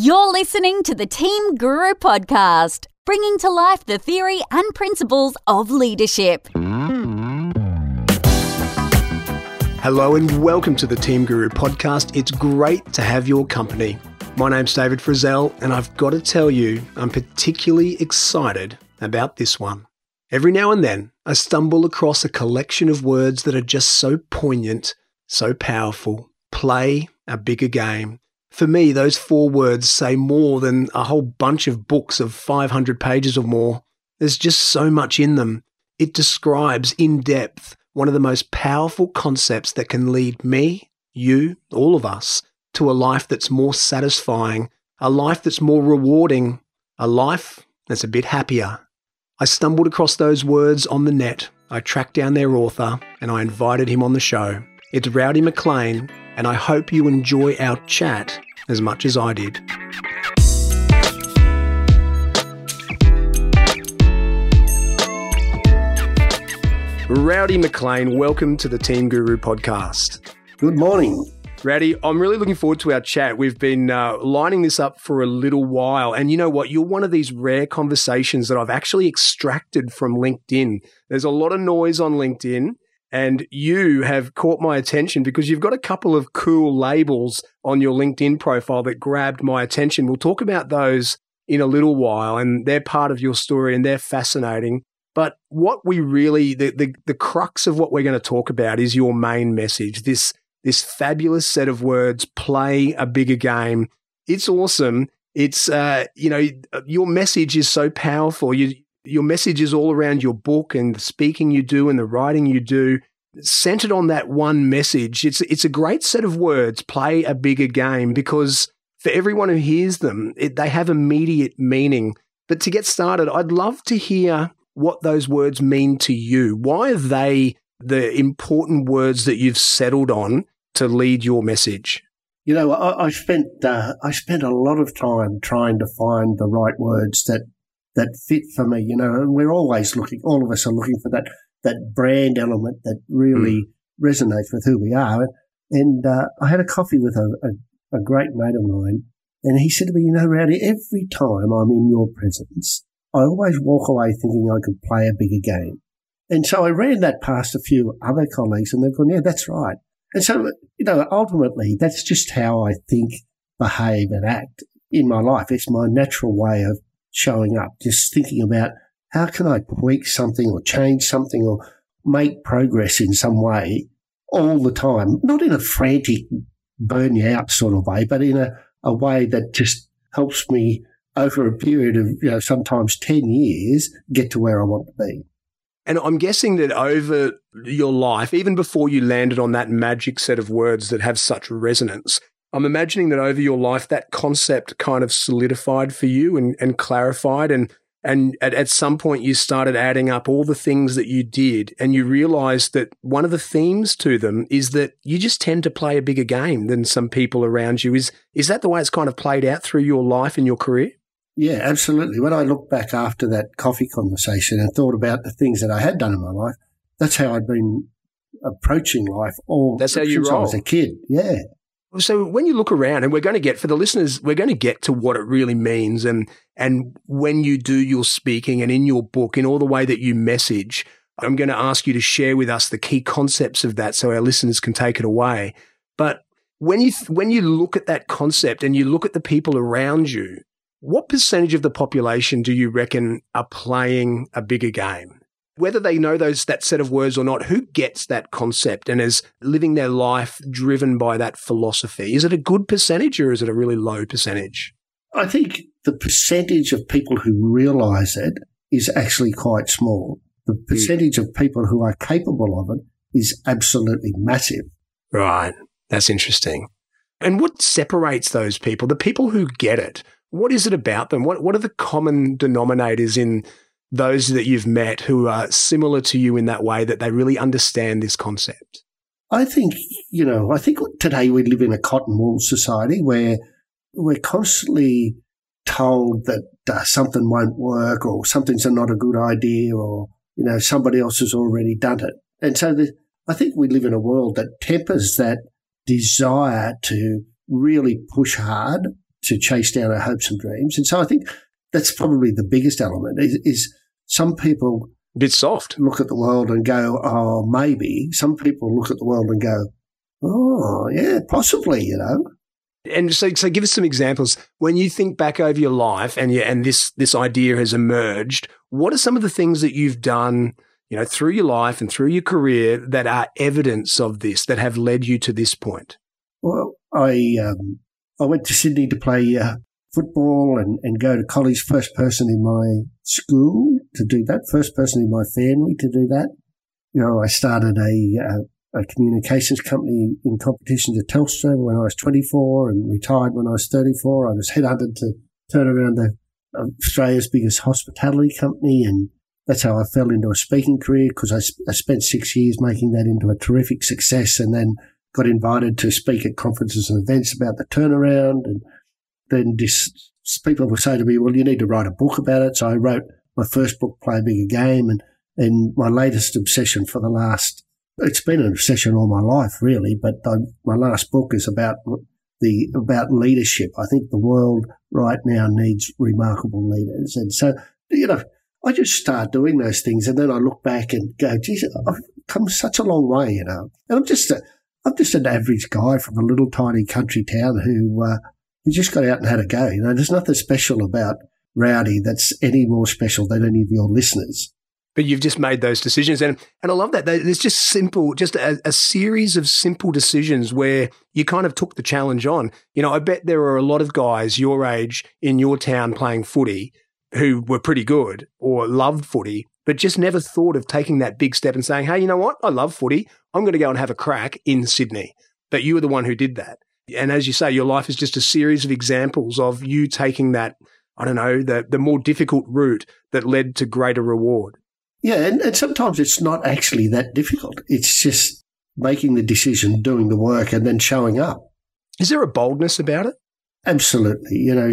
You're listening to the Team Guru podcast, bringing to life the theory and principles of leadership. Hello and welcome to the Team Guru podcast. It's great to have your company. My name's David Frizzell, and I've got to tell you, I'm particularly excited about this one. Every now and then, I stumble across a collection of words that are just so poignant, so powerful. Play a bigger game. For me, those four words say more than a whole bunch of books of 500 pages or more. There's just so much in them. It describes in depth one of the most powerful concepts that can lead me, you, all of us, to a life that's more satisfying, a life that's more rewarding, a life that's a bit happier. I stumbled across those words on the net. I tracked down their author and I invited him on the show. It's Rowdy McLean, and I hope you enjoy our chat as much as I did. Rowdy McLean, welcome to the Team Guru podcast. Good morning. Rowdy, I'm really looking forward to our chat. We've been uh, lining this up for a little while. And you know what? You're one of these rare conversations that I've actually extracted from LinkedIn. There's a lot of noise on LinkedIn. And you have caught my attention because you've got a couple of cool labels on your LinkedIn profile that grabbed my attention. We'll talk about those in a little while, and they're part of your story and they're fascinating. But what we really, the, the, the crux of what we're going to talk about is your main message this, this fabulous set of words play a bigger game. It's awesome. It's, uh, you know, your message is so powerful. You, your message is all around your book and the speaking you do and the writing you do, centered on that one message. It's it's a great set of words. Play a bigger game because for everyone who hears them, it, they have immediate meaning. But to get started, I'd love to hear what those words mean to you. Why are they the important words that you've settled on to lead your message? You know, I, I spent uh, I spent a lot of time trying to find the right words that that fit for me, you know, and we're always looking, all of us are looking for that, that brand element that really mm. resonates with who we are. And, uh, I had a coffee with a, a, a, great mate of mine and he said to me, you know, Rowdy, every time I'm in your presence, I always walk away thinking I could play a bigger game. And so I ran that past a few other colleagues and they've gone, yeah, that's right. And so, you know, ultimately that's just how I think, behave and act in my life. It's my natural way of showing up, just thinking about how can I tweak something or change something or make progress in some way all the time, not in a frantic, burn you out sort of way, but in a, a way that just helps me over a period of, you know, sometimes 10 years get to where I want to be. And I'm guessing that over your life, even before you landed on that magic set of words that have such resonance, I'm imagining that over your life, that concept kind of solidified for you and, and clarified. And, and at, at some point, you started adding up all the things that you did, and you realized that one of the themes to them is that you just tend to play a bigger game than some people around you. Is, is that the way it's kind of played out through your life and your career? Yeah, absolutely. When I look back after that coffee conversation and thought about the things that I had done in my life, that's how I'd been approaching life all that's how you since roll. I was a kid. Yeah. So when you look around, and we're going to get for the listeners, we're going to get to what it really means, and and when you do your speaking and in your book, in all the way that you message, I'm going to ask you to share with us the key concepts of that, so our listeners can take it away. But when you when you look at that concept and you look at the people around you, what percentage of the population do you reckon are playing a bigger game? Whether they know those that set of words or not, who gets that concept and is living their life driven by that philosophy? Is it a good percentage or is it a really low percentage? I think the percentage of people who realize it is actually quite small. The hmm. percentage mm. of people who are capable of it is absolutely massive. Right. That's interesting. And what separates those people, the people who get it? What is it about them? What, what are the common denominators in those that you've met who are similar to you in that way that they really understand this concept? I think, you know, I think today we live in a cotton wool society where we're constantly told that uh, something won't work or something's not a good idea or, you know, somebody else has already done it. And so the, I think we live in a world that tempers that desire to really push hard to chase down our hopes and dreams. And so I think that's probably the biggest element is, is some people a bit soft look at the world and go, oh, maybe. Some people look at the world and go, oh, yeah, possibly, you know. And so, so give us some examples. When you think back over your life and you, and this this idea has emerged, what are some of the things that you've done, you know, through your life and through your career that are evidence of this that have led you to this point? Well, I um, I went to Sydney to play uh, football and, and go to college. First person in my school to do that. First person in my family to do that. You know, I started a uh, a communications company in competition to Telstra when I was 24 and retired when I was 34. I was headhunted to turn around the Australia's biggest hospitality company and that's how I fell into a speaking career because I, I spent six years making that into a terrific success and then got invited to speak at conferences and events about the turnaround. And then people would say to me, well, you need to write a book about it. So I wrote my first book, Play a Bigger Game. And, and my latest obsession for the last it's been an obsession all my life, really. But I, my last book is about the about leadership. I think the world right now needs remarkable leaders, and so you know, I just start doing those things, and then I look back and go, "Geez, I've come such a long way," you know. And I'm just a, I'm just an average guy from a little tiny country town who uh, who just got out and had a go. You know, there's nothing special about Rowdy that's any more special than any of your listeners but you've just made those decisions. And, and I love that. There's just simple, just a, a, series of simple decisions where you kind of took the challenge on. You know, I bet there are a lot of guys your age in your town playing footy who were pretty good or loved footy, but just never thought of taking that big step and saying, hey, you know what? I love footy. I'm going to go and have a crack in Sydney. But you were the one who did that. And as you say, your life is just a series of examples of you taking that, I don't know, the, the more difficult route that led to greater reward. Yeah, and, and sometimes it's not actually that difficult. It's just making the decision, doing the work, and then showing up. Is there a boldness about it? Absolutely. You know,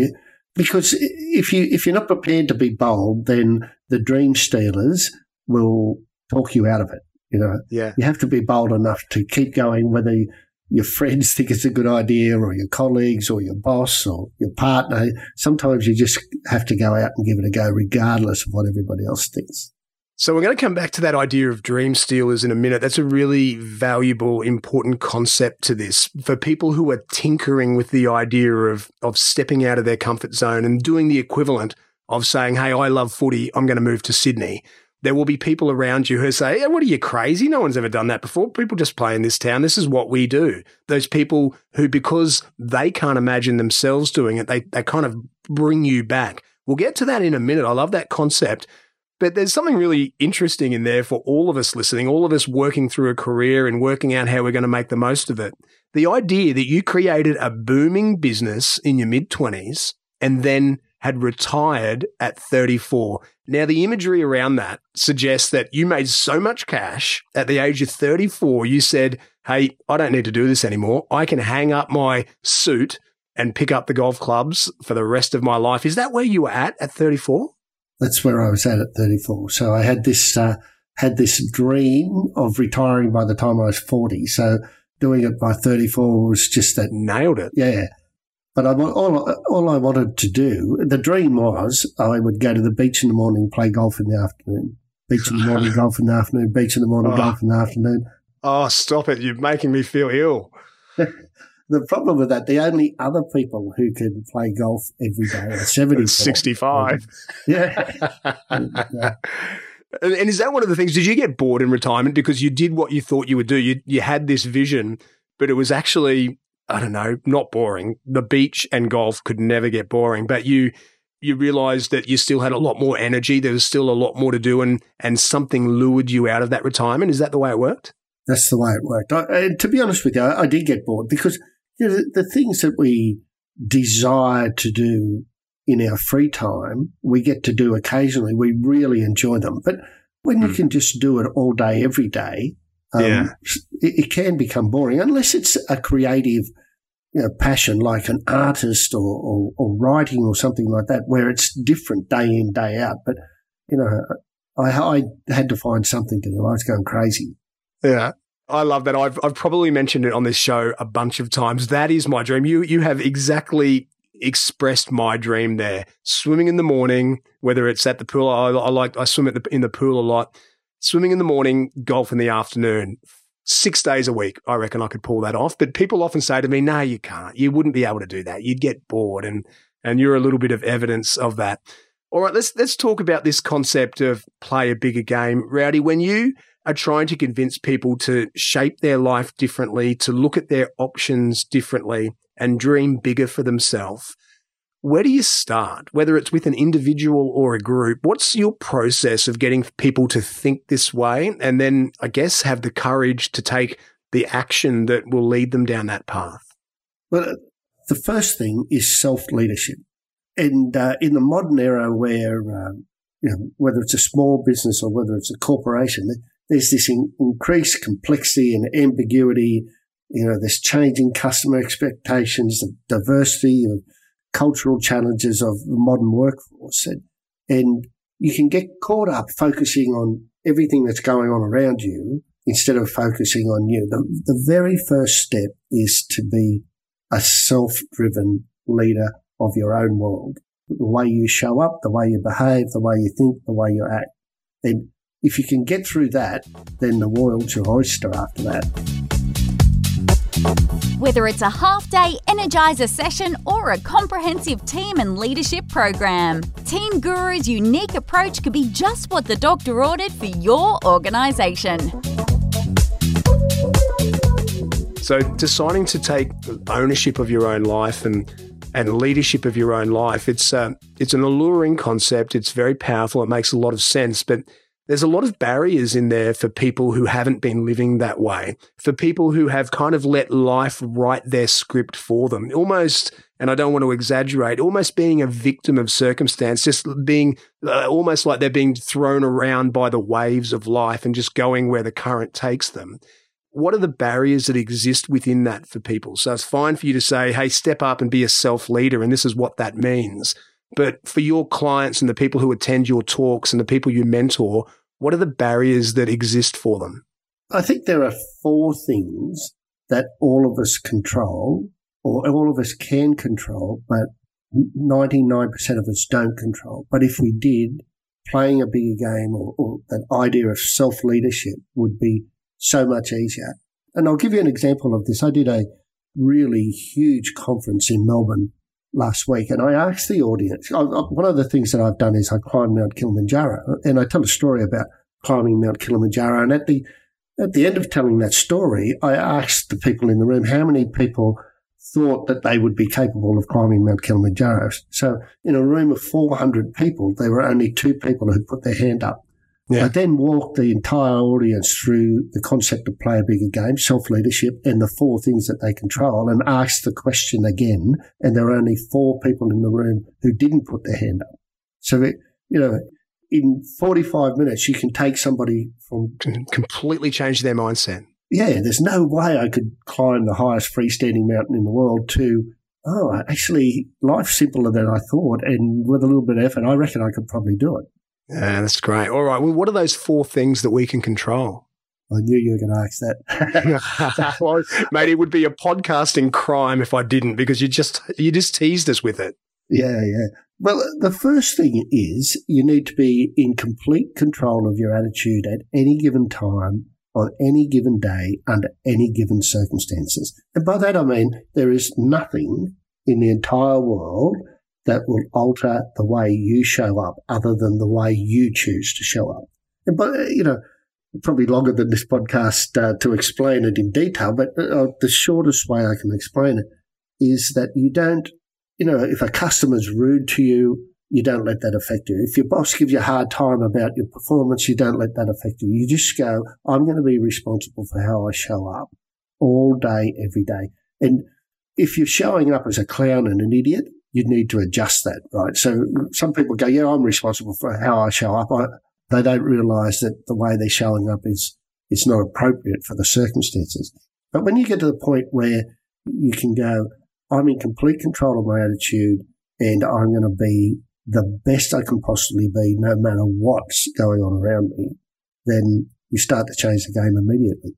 because if you if you're not prepared to be bold, then the dream stealers will talk you out of it. You know, yeah. You have to be bold enough to keep going, whether your friends think it's a good idea, or your colleagues, or your boss, or your partner. Sometimes you just have to go out and give it a go, regardless of what everybody else thinks. So we're going to come back to that idea of dream stealers in a minute. That's a really valuable, important concept to this for people who are tinkering with the idea of of stepping out of their comfort zone and doing the equivalent of saying, "Hey, I love footy. I'm going to move to Sydney." There will be people around you who say, hey, "What are you crazy? No one's ever done that before. People just play in this town. This is what we do." Those people who, because they can't imagine themselves doing it, they they kind of bring you back. We'll get to that in a minute. I love that concept. But there's something really interesting in there for all of us listening, all of us working through a career and working out how we're going to make the most of it. The idea that you created a booming business in your mid 20s and then had retired at 34. Now, the imagery around that suggests that you made so much cash at the age of 34, you said, Hey, I don't need to do this anymore. I can hang up my suit and pick up the golf clubs for the rest of my life. Is that where you were at at 34? That's where I was at at 34. So I had this, uh, had this dream of retiring by the time I was 40. So doing it by 34 was just that. Nailed it. Yeah. But I, all, all I wanted to do, the dream was I would go to the beach in the morning, play golf in the afternoon. Beach in the morning, golf in the afternoon, beach in the morning, oh. golf in the afternoon. Oh, stop it. You're making me feel ill. the problem with that, the only other people who can play golf every day are 70. 65. Yeah. yeah. And is that one of the things? Did you get bored in retirement because you did what you thought you would do? You you had this vision, but it was actually I don't know, not boring. The beach and golf could never get boring, but you you realized that you still had a lot more energy. There was still a lot more to do, and and something lured you out of that retirement. Is that the way it worked? That's the way it worked. I, and to be honest with you, I, I did get bored because you know, the, the things that we desire to do in our free time, we get to do occasionally. We really enjoy them. But when mm. you hmm. can just do it all day, every day, um, yeah. it, it, can become boring unless it's a creative you know, passion like an artist or, or, or, writing or something like that, where it's different day in, day out. But, you know, I, I had to find something to do. I was going crazy. Yeah. I love that. I've I've probably mentioned it on this show a bunch of times. That is my dream. You you have exactly expressed my dream there. Swimming in the morning, whether it's at the pool, I, I like, I swim at the, in the pool a lot. Swimming in the morning, golf in the afternoon. Six days a week, I reckon I could pull that off. But people often say to me, no, you can't. You wouldn't be able to do that. You'd get bored. And, and you're a little bit of evidence of that. All right, let's, let's talk about this concept of play a bigger game. Rowdy, when you are trying to convince people to shape their life differently, to look at their options differently and dream bigger for themselves, where do you start? Whether it's with an individual or a group, what's your process of getting people to think this way and then, I guess, have the courage to take the action that will lead them down that path? Well, the first thing is self leadership. And uh, in the modern era where, um, you know, whether it's a small business or whether it's a corporation, there's this in- increased complexity and ambiguity you know, there's changing customer expectations, the diversity of cultural challenges of the modern workforce. And, and you can get caught up focusing on everything that's going on around you instead of focusing on you. The, the very first step is to be a self-driven leader of your own world. The way you show up, the way you behave, the way you think, the way you act. And if you can get through that, then the world's your oyster after that. Whether it's a half day Energizer session or a comprehensive team and leadership program, Team Guru's unique approach could be just what the doctor ordered for your organisation. So, deciding to take ownership of your own life and and leadership of your own life, it's uh, it's an alluring concept. It's very powerful. It makes a lot of sense, but there's a lot of barriers in there for people who haven't been living that way, for people who have kind of let life write their script for them, almost, and I don't want to exaggerate, almost being a victim of circumstance, just being uh, almost like they're being thrown around by the waves of life and just going where the current takes them. What are the barriers that exist within that for people? So it's fine for you to say, hey, step up and be a self leader, and this is what that means. But for your clients and the people who attend your talks and the people you mentor, what are the barriers that exist for them? I think there are four things that all of us control, or all of us can control, but 99% of us don't control. But if we did, playing a bigger game or, or that idea of self leadership would be so much easier. And I'll give you an example of this. I did a really huge conference in Melbourne last week, and I asked the audience. I, I, one of the things that I've done is I climbed Mount Kilimanjaro, and I tell a story about climbing Mount Kilimanjaro. And at the at the end of telling that story, I asked the people in the room how many people thought that they would be capable of climbing Mount Kilimanjaro. So in a room of 400 people, there were only two people who put their hand up. Yeah. I then walked the entire audience through the concept of play a bigger game, self leadership, and the four things that they control, and asked the question again. And there were only four people in the room who didn't put their hand up. So, it, you know, in 45 minutes, you can take somebody from completely change their mindset. Yeah, there's no way I could climb the highest freestanding mountain in the world to, oh, actually, life's simpler than I thought. And with a little bit of effort, I reckon I could probably do it. Yeah, that's great. All right. Well, what are those four things that we can control? I knew you were going to ask that. well, mate, it would be a podcasting crime if I didn't, because you just you just teased us with it. Yeah, yeah. Well, the first thing is you need to be in complete control of your attitude at any given time, on any given day, under any given circumstances. And by that I mean there is nothing in the entire world that will alter the way you show up other than the way you choose to show up. And but you know, probably longer than this podcast uh, to explain it in detail, but uh, the shortest way I can explain it is that you don't, you know, if a customer's rude to you, you don't let that affect you. If your boss gives you a hard time about your performance, you don't let that affect you. You just go, I'm going to be responsible for how I show up all day, every day. And if you're showing up as a clown and an idiot, you need to adjust that, right? So some people go, yeah, I'm responsible for how I show up. I, they don't realize that the way they're showing up is, it's not appropriate for the circumstances. But when you get to the point where you can go, I'm in complete control of my attitude and I'm going to be the best I can possibly be no matter what's going on around me, then you start to change the game immediately.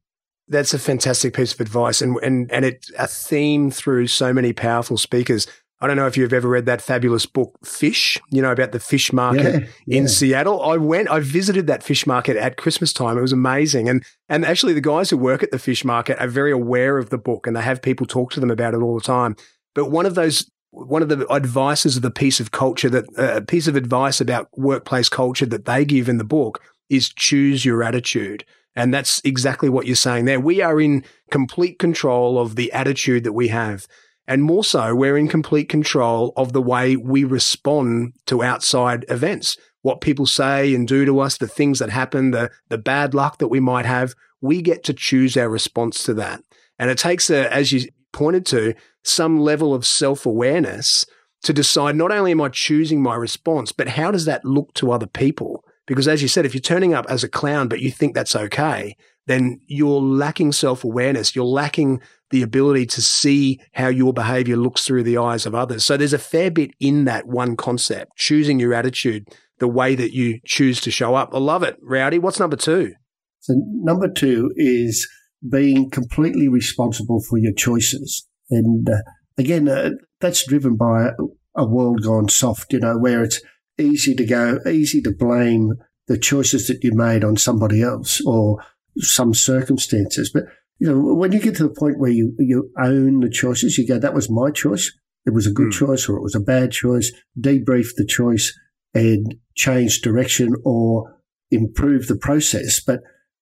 That's a fantastic piece of advice and, and, and it's a theme through so many powerful speakers I don't know if you've ever read that fabulous book, Fish, you know, about the fish market yeah, in. Seattle. I went, I visited that fish market at Christmas time. It was amazing. And, and actually the guys who work at the fish market are very aware of the book and they have people talk to them about it all the time. But one of those, one of the advices of the piece of culture that, uh, a uh, piece of advice about workplace culture that they give in the book is choose your attitude. And that's exactly what you're saying there. We are in complete control of the attitude that we have. And more so, we're in complete control of the way we respond to outside events. What people say and do to us, the things that happen, the, the bad luck that we might have, we get to choose our response to that. And it takes, a, as you pointed to, some level of self awareness to decide not only am I choosing my response, but how does that look to other people? Because as you said, if you're turning up as a clown, but you think that's okay, then you're lacking self awareness. You're lacking the ability to see how your behavior looks through the eyes of others. So there's a fair bit in that one concept, choosing your attitude, the way that you choose to show up. I love it. Rowdy, what's number two? So number two is being completely responsible for your choices. And uh, again, uh, that's driven by a world gone soft, you know, where it's easy to go, easy to blame the choices that you made on somebody else or some circumstances. But you know, when you get to the point where you you own the choices, you go, "That was my choice. It was a good mm. choice, or it was a bad choice." Debrief the choice and change direction or improve the process. But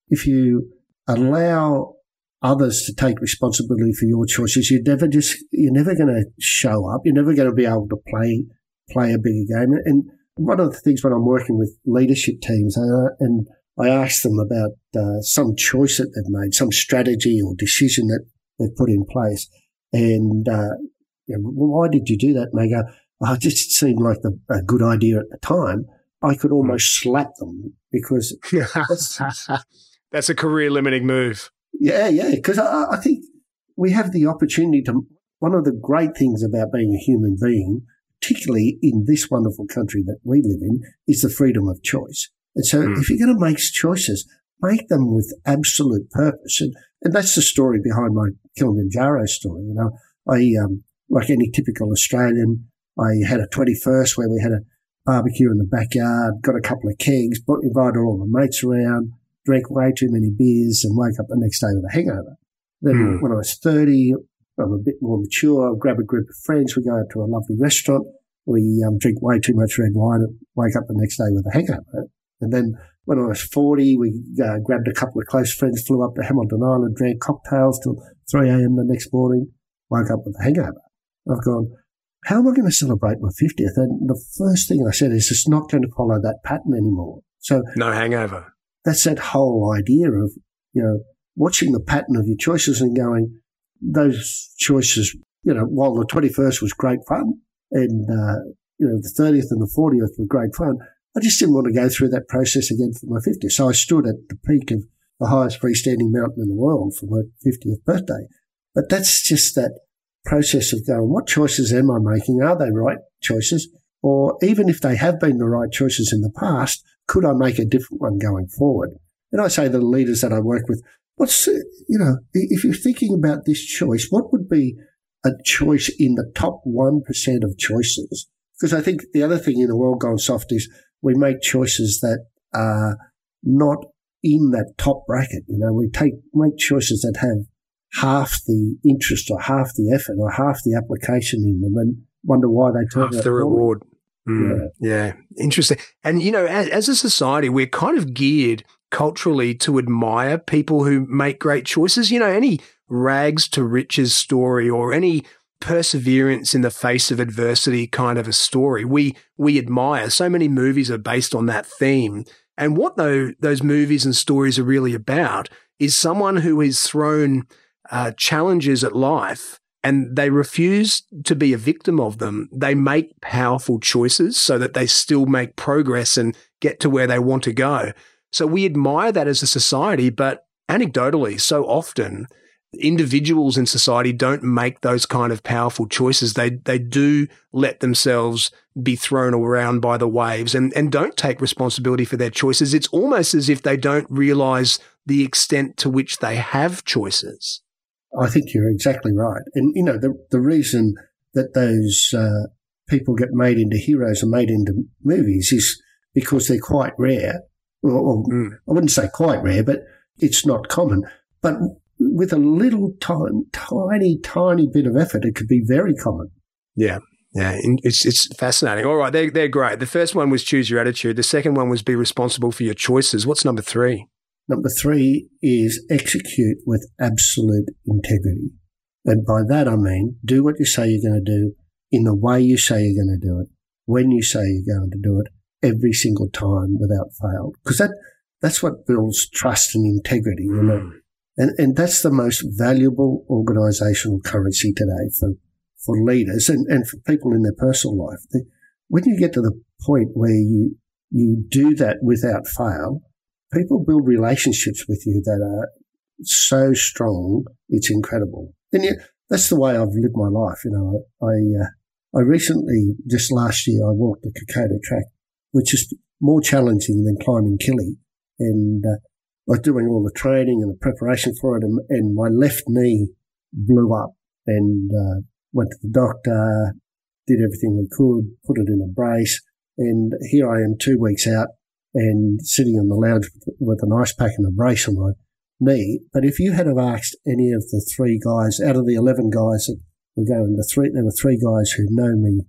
if you allow others to take responsibility for your choices, you're never just you're never going to show up. You're never going to be able to play play a bigger game. And one of the things when I'm working with leadership teams, uh, and I ask them about uh, some choice that they've made, some strategy or decision that they've put in place. And, uh, you know, why did you do that? And they go, oh, it just seemed like the, a good idea at the time. I could almost slap them because that's, that's a career limiting move. Yeah, yeah. Because I, I think we have the opportunity to. One of the great things about being a human being, particularly in this wonderful country that we live in, is the freedom of choice. And so mm. if you're going to make choices, make them with absolute purpose. And, and that's the story behind my Kilimanjaro story. You know, I, um, like any typical Australian, I had a 21st where we had a barbecue in the backyard, got a couple of kegs, invited all my mates around, drank way too many beers and woke up the next day with a hangover. Then mm. when I was 30, I'm a bit more mature, I grab a group of friends, we go out to a lovely restaurant, we um, drink way too much red wine and wake up the next day with a hangover. And then when I was 40, we uh, grabbed a couple of close friends, flew up to Hamilton Island, drank cocktails till 3 a.m. the next morning, woke up with a hangover. I've gone, how am I going to celebrate my 50th? And the first thing I said is it's not going to follow that pattern anymore. So no hangover. That's that whole idea of, you know, watching the pattern of your choices and going, those choices, you know, while the 21st was great fun and, uh, you know, the 30th and the 40th were great fun, I just didn't want to go through that process again for my 50th. So I stood at the peak of the highest freestanding mountain in the world for my 50th birthday. But that's just that process of going, what choices am I making? Are they right choices? Or even if they have been the right choices in the past, could I make a different one going forward? And I say to the leaders that I work with, what's, uh, you know, if you're thinking about this choice, what would be a choice in the top 1% of choices? Because I think the other thing in the world gone soft is we make choices that are not in that top bracket. You know, we take make choices that have half the interest or half the effort or half the application in them, and wonder why they turn half the reward. Mm, yeah. yeah, interesting. And you know, as, as a society, we're kind of geared culturally to admire people who make great choices. You know, any rags to riches story or any perseverance in the face of adversity kind of a story. We we admire. So many movies are based on that theme. And what though those movies and stories are really about is someone who is thrown uh, challenges at life and they refuse to be a victim of them. They make powerful choices so that they still make progress and get to where they want to go. So we admire that as a society, but anecdotally, so often individuals in society don't make those kind of powerful choices. They they do let themselves be thrown around by the waves and, and don't take responsibility for their choices. It's almost as if they don't realize the extent to which they have choices. I think you're exactly right. And you know, the the reason that those uh, people get made into heroes and made into movies is because they're quite rare. Well, mm. I wouldn't say quite rare, but it's not common. But with a little time, tiny, tiny bit of effort, it could be very common. Yeah. Yeah, it's it's fascinating. All right, they're, they're great. The first one was choose your attitude. The second one was be responsible for your choices. What's number three? Number three is execute with absolute integrity. And by that I mean do what you say you're going to do in the way you say you're going to do it, when you say you're going to do it, every single time without fail. Because that, that's what builds trust and integrity, you know. Mm. And, and that's the most valuable organizational currency today for, for leaders and, and for people in their personal life. When you get to the point where you, you do that without fail, people build relationships with you that are so strong, it's incredible. And you, that's the way I've lived my life. You know, I, uh, I recently, just last year, I walked the Kokoda track, which is more challenging than climbing Kili. And, uh, was doing all the training and the preparation for it and, and my left knee blew up and, uh, went to the doctor, did everything we could, put it in a brace. And here I am two weeks out and sitting in the lounge with, with an ice pack and a brace on my me. But if you had have asked any of the three guys out of the 11 guys that were going, the three, there were three guys who know me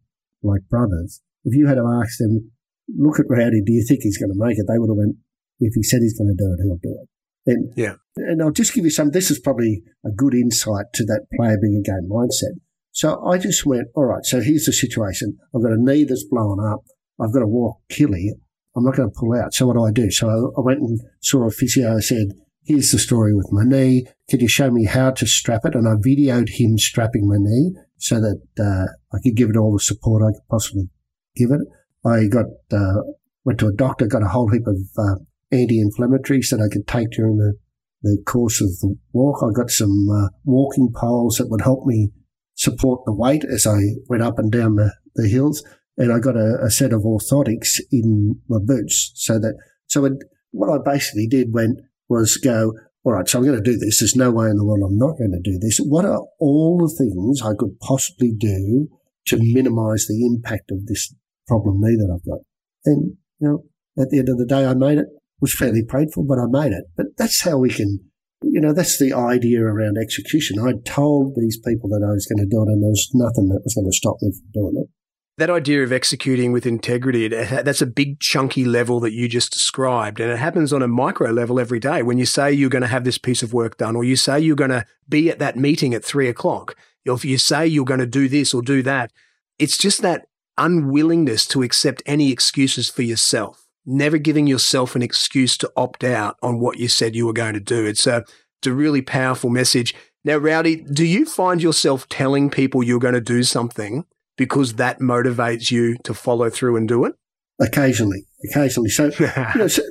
like brothers. If you had have asked them, look at Rowdy, do you think he's going to make it? They would have went, if he said he's going to do it, he'll do it. And, yeah. and I'll just give you some, this is probably a good insight to that player being a game mindset. So I just went, all right, so here's the situation. I've got a knee that's blown up. I've got to walk Kili. I'm not going to pull out. So what do I do? So I went and saw a physio. I said, here's the story with my knee. Can you show me how to strap it? And I videoed him strapping my knee so that uh, I could give it all the support I could possibly give it. I got uh, went to a doctor, got a whole heap of uh, anti-inflammatories that I could take during the, the course of the walk. I got some uh, walking poles that would help me support the weight as I went up and down the, the hills. And I got a, a set of orthotics in my boots so that, so it, what I basically did when was go, all right, so I'm going to do this. There's no way in the world I'm not going to do this. What are all the things I could possibly do to minimize the impact of this problem knee that I've got? And, you know, at the end of the day, I made it. Was fairly painful, but I made it. But that's how we can, you know, that's the idea around execution. I told these people that I was going to do it and there was nothing that was going to stop me from doing it that idea of executing with integrity, that's a big chunky level that you just described. And it happens on a micro level every day. When you say you're going to have this piece of work done, or you say you're going to be at that meeting at three o'clock, if you say you're going to do this or do that, it's just that unwillingness to accept any excuses for yourself, never giving yourself an excuse to opt out on what you said you were going to do. It's a, it's a really powerful message. Now, Rowdy, do you find yourself telling people you're going to do something because that motivates you to follow through and do it? Occasionally, occasionally. So, you know, so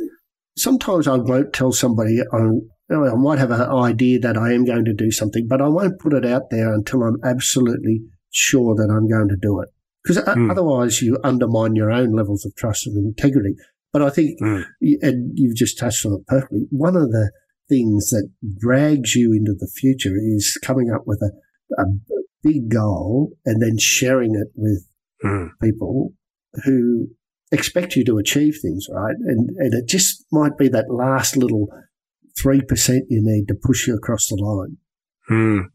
sometimes I won't tell somebody I'm, I might have an idea that I am going to do something, but I won't put it out there until I'm absolutely sure that I'm going to do it. Because mm. otherwise you undermine your own levels of trust and integrity. But I think, mm. and you've just touched on it perfectly, one of the things that drags you into the future is coming up with a, a big goal and then sharing it with mm. people who expect you to achieve things, right? And, and it just might be that last little 3% you need to push you across the line. Mm.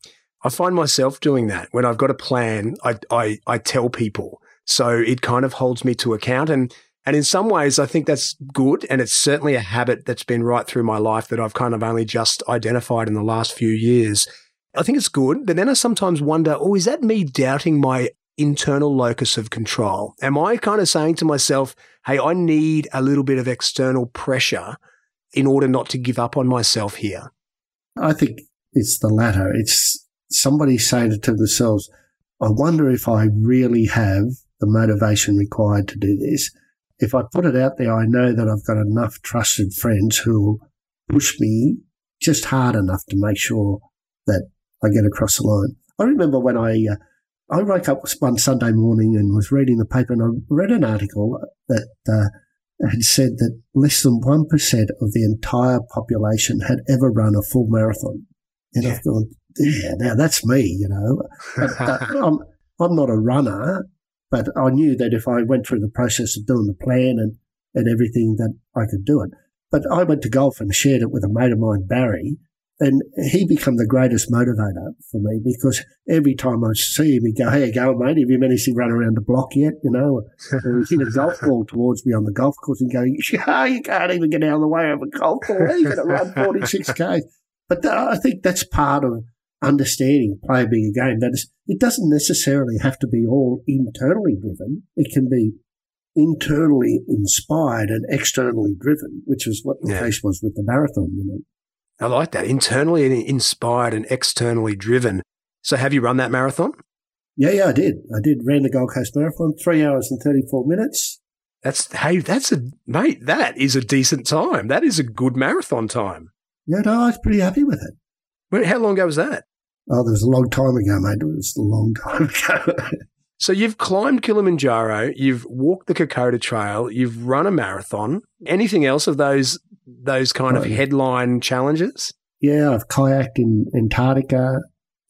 I find myself doing that when I've got a plan. I, I, I tell people, so it kind of holds me to account. And and in some ways, I think that's good. And it's certainly a habit that's been right through my life that I've kind of only just identified in the last few years. I think it's good, but then I sometimes wonder, oh, is that me doubting my internal locus of control? Am I kind of saying to myself, hey, I need a little bit of external pressure in order not to give up on myself here? I think it's the latter. It's somebody saying to themselves, I wonder if I really have the motivation required to do this. If I put it out there, I know that I've got enough trusted friends who will push me just hard enough to make sure that I get across the line. I remember when I uh, I woke up one Sunday morning and was reading the paper, and I read an article that uh, had said that less than one percent of the entire population had ever run a full marathon. And yeah. I've gone, yeah, now that's me, you know. Uh, I'm, I'm not a runner, but I knew that if I went through the process of doing the plan and, and everything that I could do it. But I went to golf and shared it with a mate of mine, Barry, and he became the greatest motivator for me because every time I see him, he'd go, Hey, go, mate. Have you managed to run around the block yet? You know, or he'd hit a golf ball towards me on the golf course and go, oh, You can't even get out of the way of a golf ball. How are you going to run 46K? But uh, I think that's part of understanding play being a game. That is, it doesn't necessarily have to be all internally driven. It can be internally inspired and externally driven, which is what the yeah. case was with the marathon. You know. I like that. Internally inspired and externally driven. So have you run that marathon? Yeah, yeah, I did. I did. Ran the Gold Coast Marathon, three hours and 34 minutes. That's, hey, that's a, mate, that is a decent time. That is a good marathon time. Yeah, no, I was pretty happy with it. How long ago was that? Oh, that was a long time ago, mate. It was a long time ago. so you've climbed Kilimanjaro, you've walked the Kokoda Trail, you've run a marathon. Anything else of those those kind of headline challenges? Yeah, I've kayaked in Antarctica.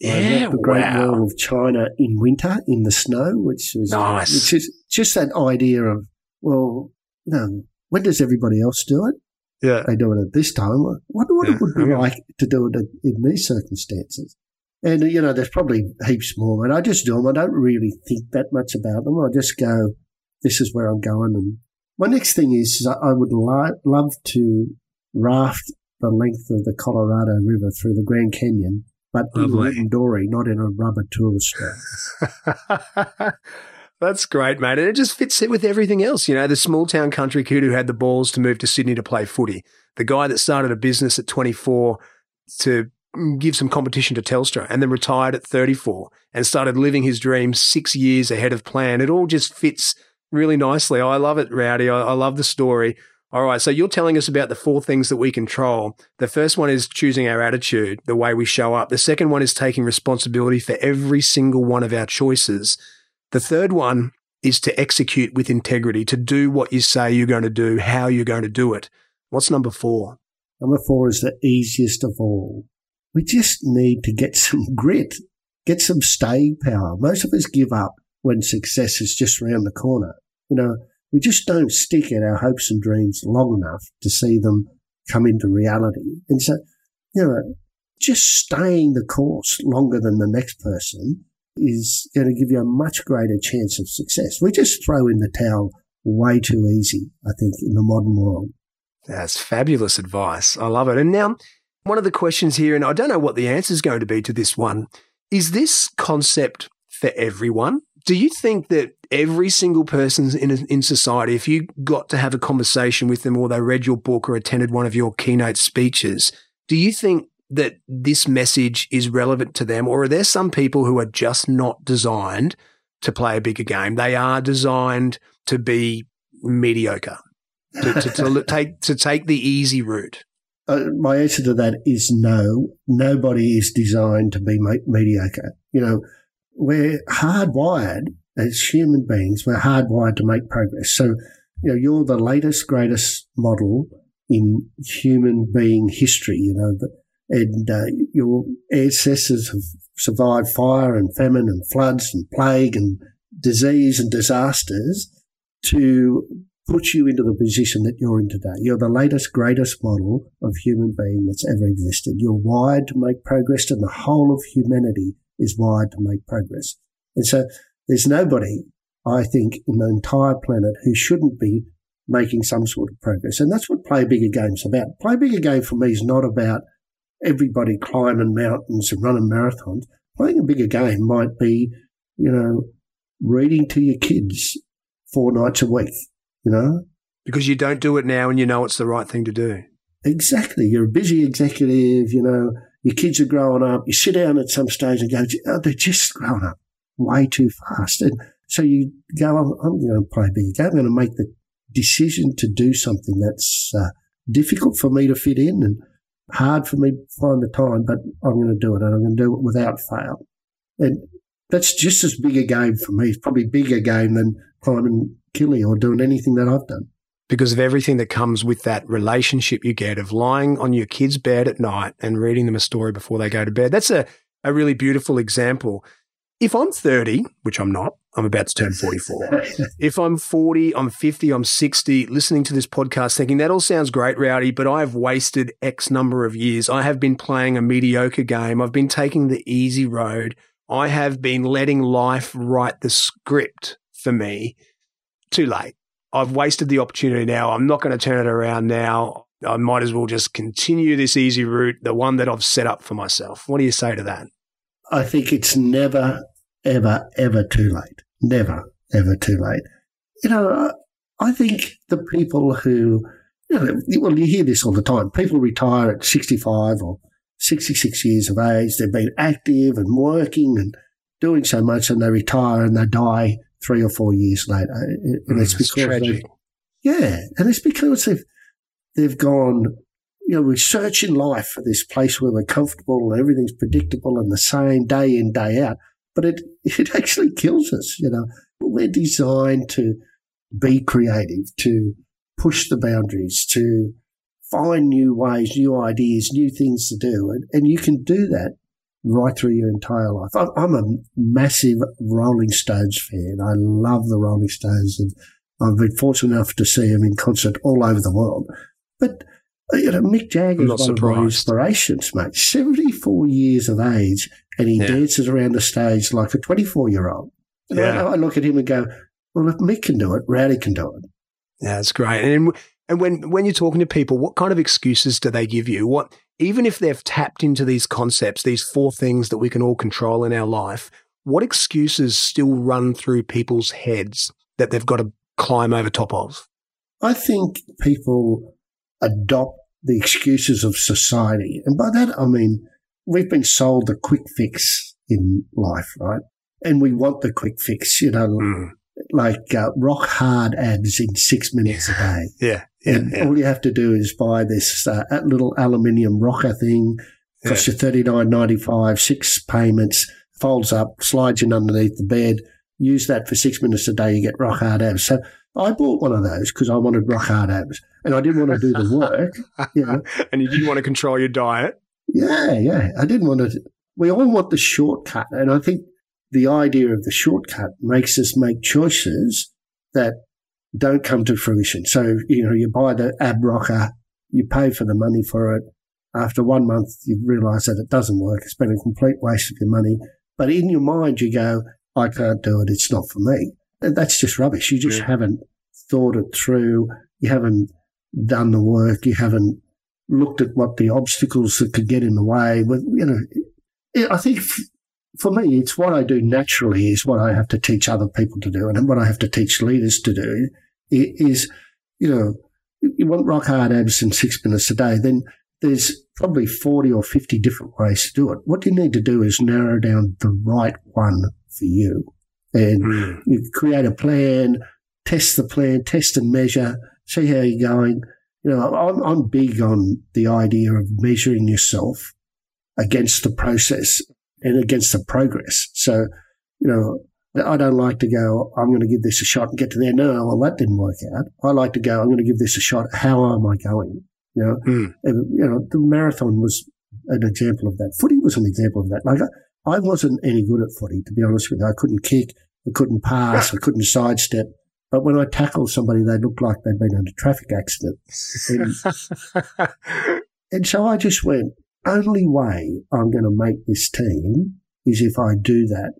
Yeah, the Great wow. Wall of China in winter in the snow, which was nice. Which is just that idea of well, you know, when does everybody else do it? Yeah, they do it at this time. I wonder what yeah. it would be like to do it in these circumstances? And you know, there's probably heaps more, and I just do them. I don't really think that much about them. I just go, "This is where I'm going," and my next thing is I would li- love to raft the length of the Colorado River through the Grand Canyon, but Lovely. in dory, not in a rubber tourist. That's great, mate. And it just fits it with everything else. You know, the small town country kid who had the balls to move to Sydney to play footy, the guy that started a business at 24 to give some competition to Telstra and then retired at 34 and started living his dreams six years ahead of plan. It all just fits really nicely. I love it, Rowdy. I, I love the story. All right. So you're telling us about the four things that we control. The first one is choosing our attitude, the way we show up. The second one is taking responsibility for every single one of our choices. The third one is to execute with integrity, to do what you say you're going to do, how you're going to do it. What's number four? Number four is the easiest of all. We just need to get some grit, get some staying power. Most of us give up when success is just around the corner. You know, we just don't stick at our hopes and dreams long enough to see them come into reality. And so, you know, just staying the course longer than the next person is going to give you a much greater chance of success. We just throw in the towel way too easy, I think, in the modern world. That's fabulous advice. I love it. And now, one of the questions here, and I don't know what the answer is going to be to this one, is this concept for everyone? Do you think that every single person in, in society, if you got to have a conversation with them or they read your book or attended one of your keynote speeches, do you think that this message is relevant to them? Or are there some people who are just not designed to play a bigger game? They are designed to be mediocre, to, to, to take, to take the easy route. Uh, my answer to that is no. Nobody is designed to be mediocre. You know, we're hardwired as human beings. We're hardwired to make progress. So, you know, you're the latest, greatest model in human being history. You know, and uh, your ancestors have survived fire and famine and floods and plague and disease and disasters to put you into the position that you're in today. You're the latest, greatest model of human being that's ever existed. You're wired to make progress, and the whole of humanity is wired to make progress. And so there's nobody, I think, in the entire planet who shouldn't be making some sort of progress. And that's what Play Bigger Game's about. Play Bigger Game for me is not about everybody climbing mountains and running marathons. Playing a bigger game might be, you know, reading to your kids four nights a week, you know? Because you don't do it now and you know it's the right thing to do. Exactly. You're a busy executive, you know, your kids are growing up. You sit down at some stage and go, oh, they're just growing up way too fast. And so you go, I'm, I'm going to play a big game. I'm going to make the decision to do something that's uh, difficult for me to fit in and hard for me to find the time, but I'm going to do it and I'm going to do it without fail. And that's just as big a game for me. It's probably bigger game than climbing Kili or doing anything that I've done because of everything that comes with that relationship you get of lying on your kid's bed at night and reading them a story before they go to bed. That's a, a really beautiful example. if I'm 30, which I'm not, I'm about to turn 44. if I'm 40, I'm 50, I'm 60, listening to this podcast thinking that all sounds great, Rowdy, but I've wasted X number of years. I have been playing a mediocre game. I've been taking the easy road. I have been letting life write the script for me. Too late. I've wasted the opportunity now. I'm not going to turn it around now. I might as well just continue this easy route, the one that I've set up for myself. What do you say to that? I think it's never, ever, ever too late. Never, ever too late. You know, I think the people who, you know, well, you hear this all the time. People retire at 65 or 66 years of age. They've been active and working and doing so much and they retire and they die three or four years later. And mm, it's because, tragic. yeah. And it's because they've, they've gone, you know, we're searching life for this place where we're comfortable and everything's predictable and the same day in, day out. But it, it actually kills us, you know. We're designed to be creative, to push the boundaries, to find new ways, new ideas, new things to do. And, and you can do that right through your entire life. I'm a massive Rolling Stones fan. I love the Rolling Stones and I've been fortunate enough to see them in concert all over the world. But you know, Mick Jagger is one surprised. of my inspirations, mate. 74 years of age, and he yeah. dances around the stage like a 24 year old. Yeah. I, I, look at him and go, well, if Mick can do it, Rowdy can do it. Yeah, that's great. And and when when you're talking to people, what kind of excuses do they give you? What even if they've tapped into these concepts, these four things that we can all control in our life, what excuses still run through people's heads that they've got to climb over top of? I think people adopt the excuses of society. And by that, I mean, we've been sold the quick fix in life, right? And we want the quick fix, you know, mm. Like uh, rock hard abs in six minutes a day. Yeah. yeah and yeah. all you have to do is buy this uh, little aluminium rocker thing, costs yeah. you thirty nine ninety five, six payments, folds up, slides in underneath the bed. Use that for six minutes a day, you get rock hard abs. So I bought one of those because I wanted rock hard abs and I didn't want to do the work. You know. and you didn't want to control your diet. Yeah, yeah. I didn't want to. We all want the shortcut. And I think the idea of the shortcut makes us make choices that don't come to fruition. So, you know, you buy the ab rocker, you pay for the money for it. After one month, you realize that it doesn't work. It's been a complete waste of your money. But in your mind, you go, I can't do it. It's not for me. That's just rubbish. You just yeah. haven't thought it through. You haven't done the work. You haven't looked at what the obstacles that could get in the way. But, you know, I think for me, it's what I do naturally is what I have to teach other people to do. And what I have to teach leaders to do is, you know, you want rock hard abs in six minutes a day, then there's probably 40 or 50 different ways to do it. What you need to do is narrow down the right one for you and mm. you create a plan, test the plan, test and measure, see how you're going. You know, I'm, I'm big on the idea of measuring yourself against the process and against the progress. So, you know, I don't like to go, I'm going to give this a shot and get to there. No, well, that didn't work out. I like to go, I'm going to give this a shot. How am I going? You know, mm. and, you know, the marathon was an example of that. Footy was an example of that. Like I wasn't any good at footy, to be honest with you. I couldn't kick, I couldn't pass, I couldn't sidestep. But when I tackled somebody, they looked like they'd been in a traffic accident. And, and so I just went, only way I'm going to make this team is if I do that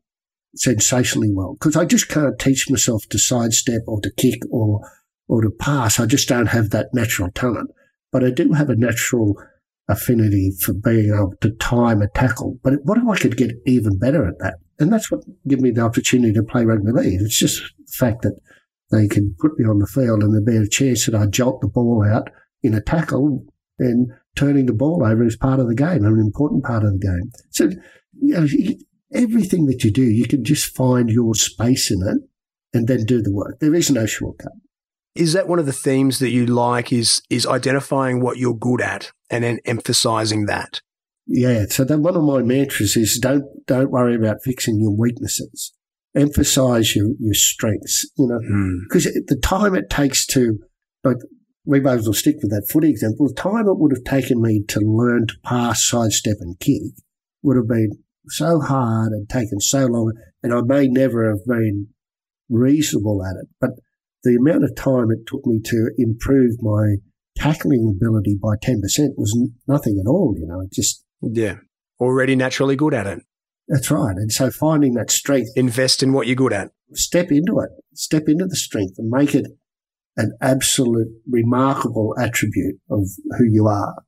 sensationally well. Because I just can't teach myself to sidestep or to kick or, or to pass. I just don't have that natural talent. But I do have a natural affinity for being able to time a tackle. But what if I could get even better at that? And that's what gave me the opportunity to play rugby league. It's just the fact that they can put me on the field and there'd be a chance that I jolt the ball out in a tackle and turning the ball over is part of the game, an important part of the game. So, you know, everything that you do, you can just find your space in it and then do the work. There is no shortcut. Is that one of the themes that you like is is identifying what you're good at and then emphasizing that? Yeah. So that one of my mantras is don't don't worry about fixing your weaknesses. Emphasize your, your strengths, you know, because hmm. mm. the time it takes to, like, we both will stick with that footy example. The time it would have taken me to learn to pass, sidestep, and kick would have been so hard and taken so long, and I may never have been reasonable at it, but the amount of time it took me to improve my tackling ability by 10% was nothing at all, you know, just. Yeah. Already naturally good at it. That's right. And so finding that strength. Invest in what you're good at. Step into it. Step into the strength and make it an absolute remarkable attribute of who you are.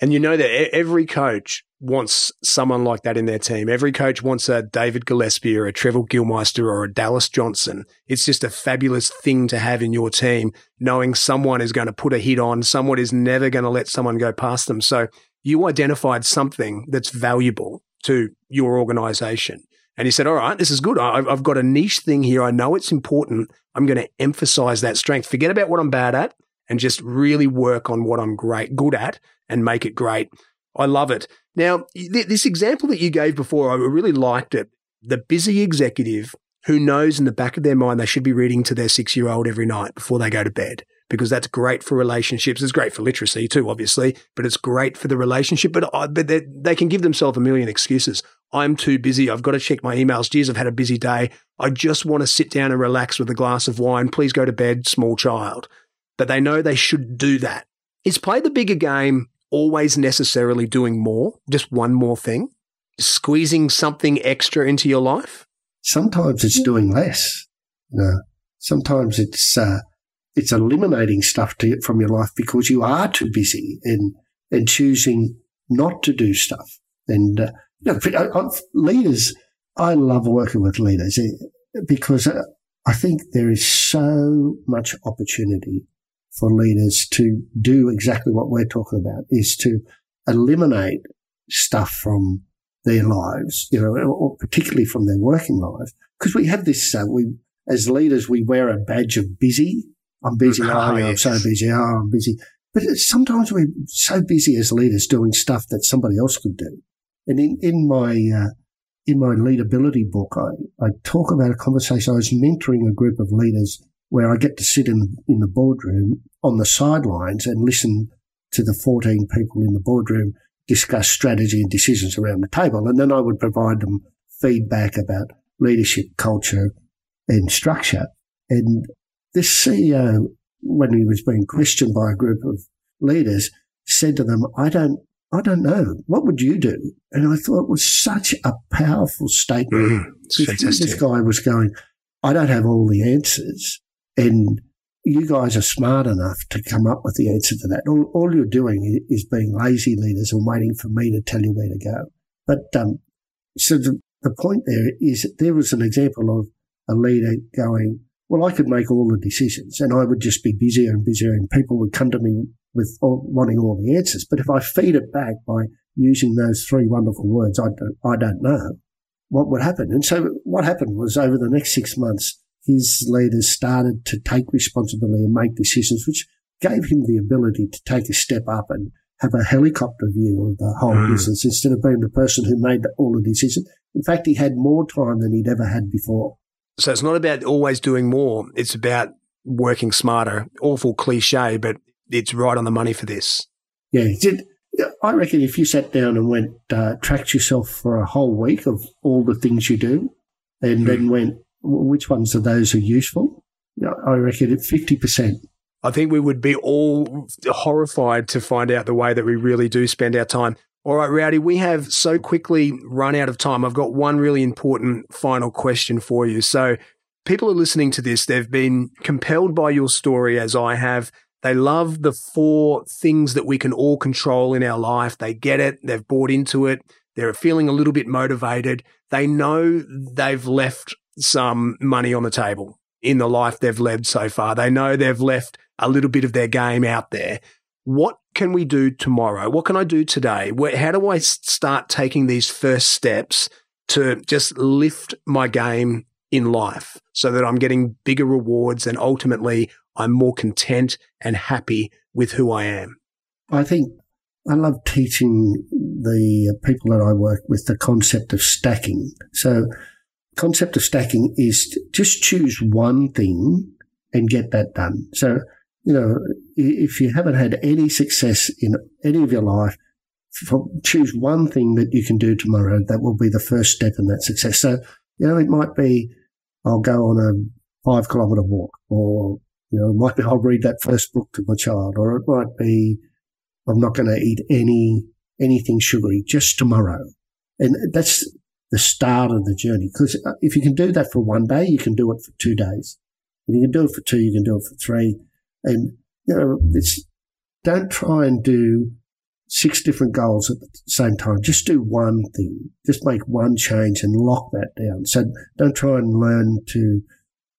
And you know that every coach wants someone like that in their team. Every coach wants a David Gillespie or a Trevor Gilmeister or a Dallas Johnson. It's just a fabulous thing to have in your team, knowing someone is going to put a hit on, someone is never going to let someone go past them. So you identified something that's valuable to your organization. And he said, All right, this is good. I've got a niche thing here. I know it's important. I'm going to emphasize that strength. Forget about what I'm bad at and just really work on what I'm great, good at and make it great. I love it. Now, th- this example that you gave before, I really liked it. The busy executive who knows in the back of their mind they should be reading to their six year old every night before they go to bed because that's great for relationships. It's great for literacy too, obviously, but it's great for the relationship. But, I, but they, they can give themselves a million excuses. I'm too busy. I've got to check my emails. Geez, I've had a busy day. I just want to sit down and relax with a glass of wine. Please go to bed, small child. But they know they should do that. Is play the bigger game always necessarily doing more, just one more thing, squeezing something extra into your life? Sometimes it's doing less. You know, sometimes it's uh, it's eliminating stuff to, from your life because you are too busy and and choosing not to do stuff. And uh, you know, leaders, I love working with leaders eh, because uh, I think there is so much opportunity for leaders to do exactly what we're talking about is to eliminate stuff from their lives, you know, or particularly from their working life, Because we have this, uh, we, as leaders, we wear a badge of busy. I'm busy. Oh, I'm so busy. Oh, I'm busy. But sometimes we're so busy as leaders doing stuff that somebody else could do. And in, in my, uh, in my leadability book, I, I talk about a conversation. I was mentoring a group of leaders where I get to sit in, in the boardroom on the sidelines and listen to the 14 people in the boardroom discuss strategy and decisions around the table. And then I would provide them feedback about leadership, culture, and structure. And this CEO, when he was being questioned by a group of leaders, said to them, I don't, I don't know. What would you do? And I thought it was such a powerful statement. Mm, this guy was going, I don't have all the answers, and you guys are smart enough to come up with the answer to that. All, all you're doing is being lazy leaders and waiting for me to tell you where to go. But um, so the, the point there is there was an example of a leader going, well, I could make all the decisions and I would just be busier and busier and people would come to me with all, wanting all the answers. But if I feed it back by using those three wonderful words, I don't, I don't know what would happen. And so what happened was over the next six months, his leaders started to take responsibility and make decisions, which gave him the ability to take a step up and have a helicopter view of the whole mm. business instead of being the person who made all the decisions. In fact, he had more time than he'd ever had before. So it's not about always doing more. It's about working smarter. Awful cliche, but it's right on the money for this. Yeah. I reckon if you sat down and went, uh, tracked yourself for a whole week of all the things you do and mm. then went, which ones of those are useful? I reckon at 50%. I think we would be all horrified to find out the way that we really do spend our time. All right, Rowdy, we have so quickly run out of time. I've got one really important final question for you. So, people are listening to this, they've been compelled by your story, as I have. They love the four things that we can all control in our life. They get it, they've bought into it, they're feeling a little bit motivated. They know they've left some money on the table in the life they've led so far. They know they've left a little bit of their game out there. What can we do tomorrow? What can I do today? Where, how do I start taking these first steps to just lift my game in life so that I'm getting bigger rewards and ultimately I'm more content and happy with who I am? I think I love teaching the people that I work with the concept of stacking. So concept of stacking is just choose one thing and get that done. So, you know, if you haven't had any success in any of your life, choose one thing that you can do tomorrow that will be the first step in that success. So, you know, it might be I'll go on a five kilometer walk or, you know, it might be I'll read that first book to my child or it might be I'm not going to eat any, anything sugary just tomorrow. And that's the start of the journey. Because uh, if you can do that for one day, you can do it for two days. If you can do it for two, you can do it for three. And, you know, it's, don't try and do six different goals at the same time. Just do one thing. Just make one change and lock that down. So don't try and learn to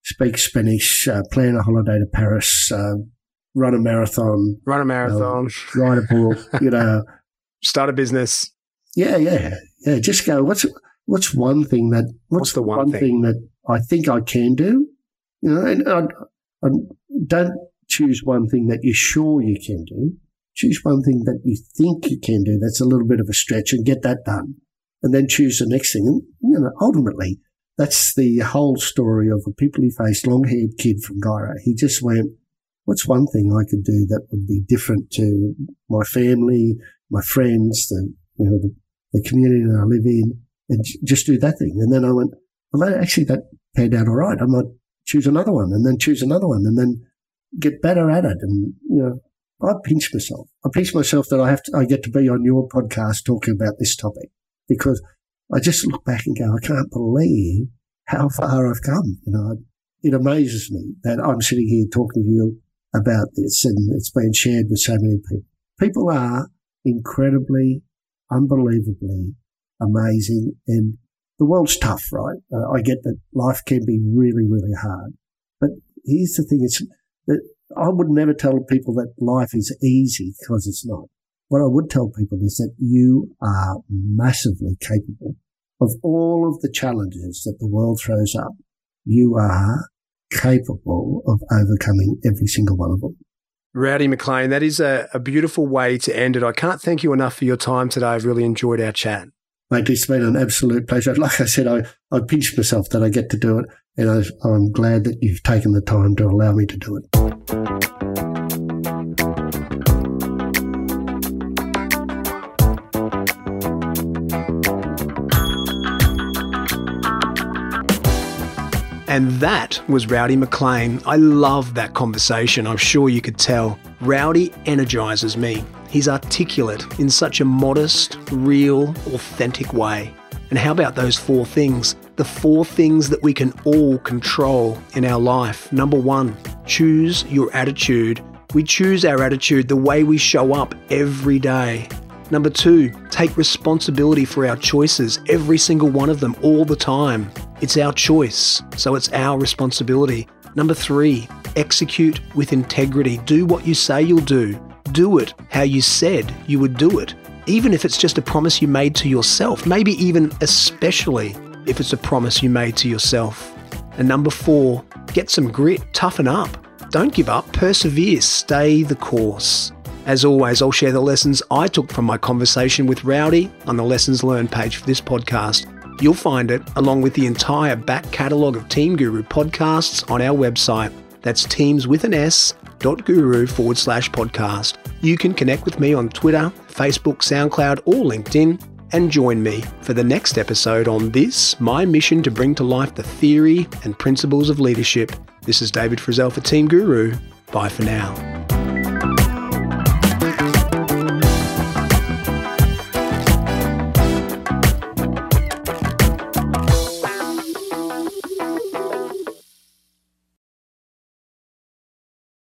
speak Spanish, uh, plan a holiday to Paris, uh, run a marathon, run a marathon, uh, write a book, you know, start a business. Yeah, yeah, yeah. Just go. What's what's one thing that what's, what's the one, one thing? thing? that I think I can do? You know, and I, I don't choose one thing that you're sure you can do. Choose one thing that you think you can do. That's a little bit of a stretch, and get that done, and then choose the next thing. And you know, ultimately, that's the whole story of a people he faced long-haired kid from Guyra. He just went, what's one thing I could do that would be different to my family, my friends, the, you know, the, the community that I live in, and just do that thing. And then I went, well, actually that panned out all right. I might choose another one and then choose another one and then get better at it. And, you know, I pinch myself. I pinch myself that I have to, I get to be on your podcast talking about this topic because I just look back and go, I can't believe how far I've come. You know, it amazes me that I'm sitting here talking to you about this and it's been shared with so many people. People are incredibly, unbelievably amazing and the world's tough, right? Uh, I get that life can be really, really hard. But here's the thing. It's I would never tell people that life is easy because it's not. What I would tell people is that you are massively capable of all of the challenges that the world throws up. You are capable of overcoming every single one of them. Rowdy McLean, that is a, a beautiful way to end it. I can't thank you enough for your time today. I've really enjoyed our chat. Mate, it's been an absolute pleasure. Like I said, I, I pinch myself that I get to do it, and I, I'm glad that you've taken the time to allow me to do it. And that was Rowdy McLean. I love that conversation. I'm sure you could tell. Rowdy energizes me. He's articulate in such a modest, real, authentic way. And how about those four things? The four things that we can all control in our life. Number one, choose your attitude. We choose our attitude the way we show up every day. Number two, take responsibility for our choices, every single one of them, all the time. It's our choice, so it's our responsibility. Number three, execute with integrity. Do what you say you'll do. Do it how you said you would do it, even if it's just a promise you made to yourself, maybe even especially if it's a promise you made to yourself. And number four, get some grit, toughen up. Don't give up, persevere, stay the course. As always, I'll share the lessons I took from my conversation with Rowdy on the Lessons Learned page for this podcast. You'll find it along with the entire back catalogue of Team Guru podcasts on our website. That's teams with an S dot guru forward slash podcast. You can connect with me on Twitter, Facebook, SoundCloud, or LinkedIn and join me for the next episode on this, my mission to bring to life the theory and principles of leadership. This is David Frizzell for Team Guru. Bye for now.